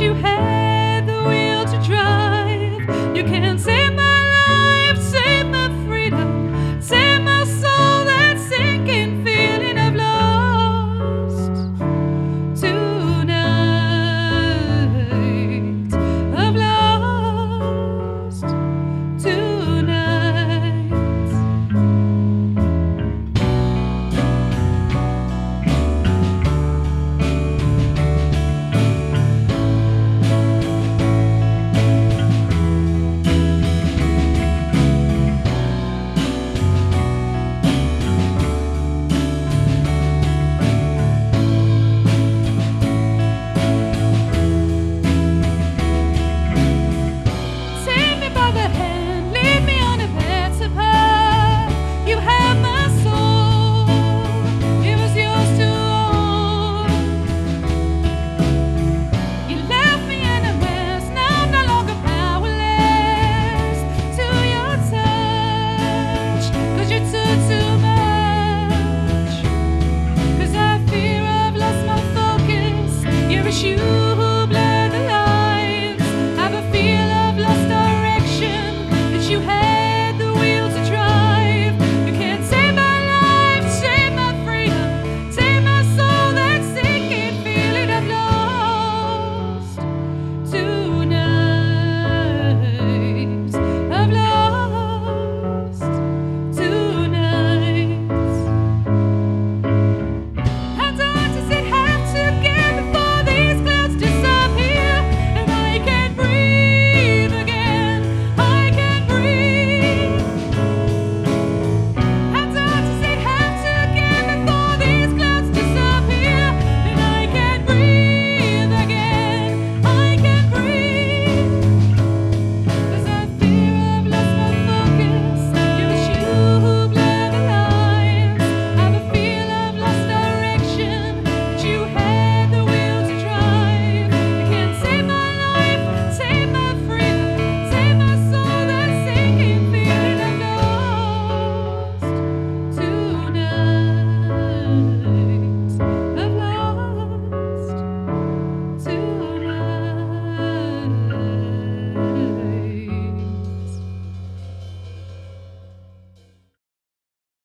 you have.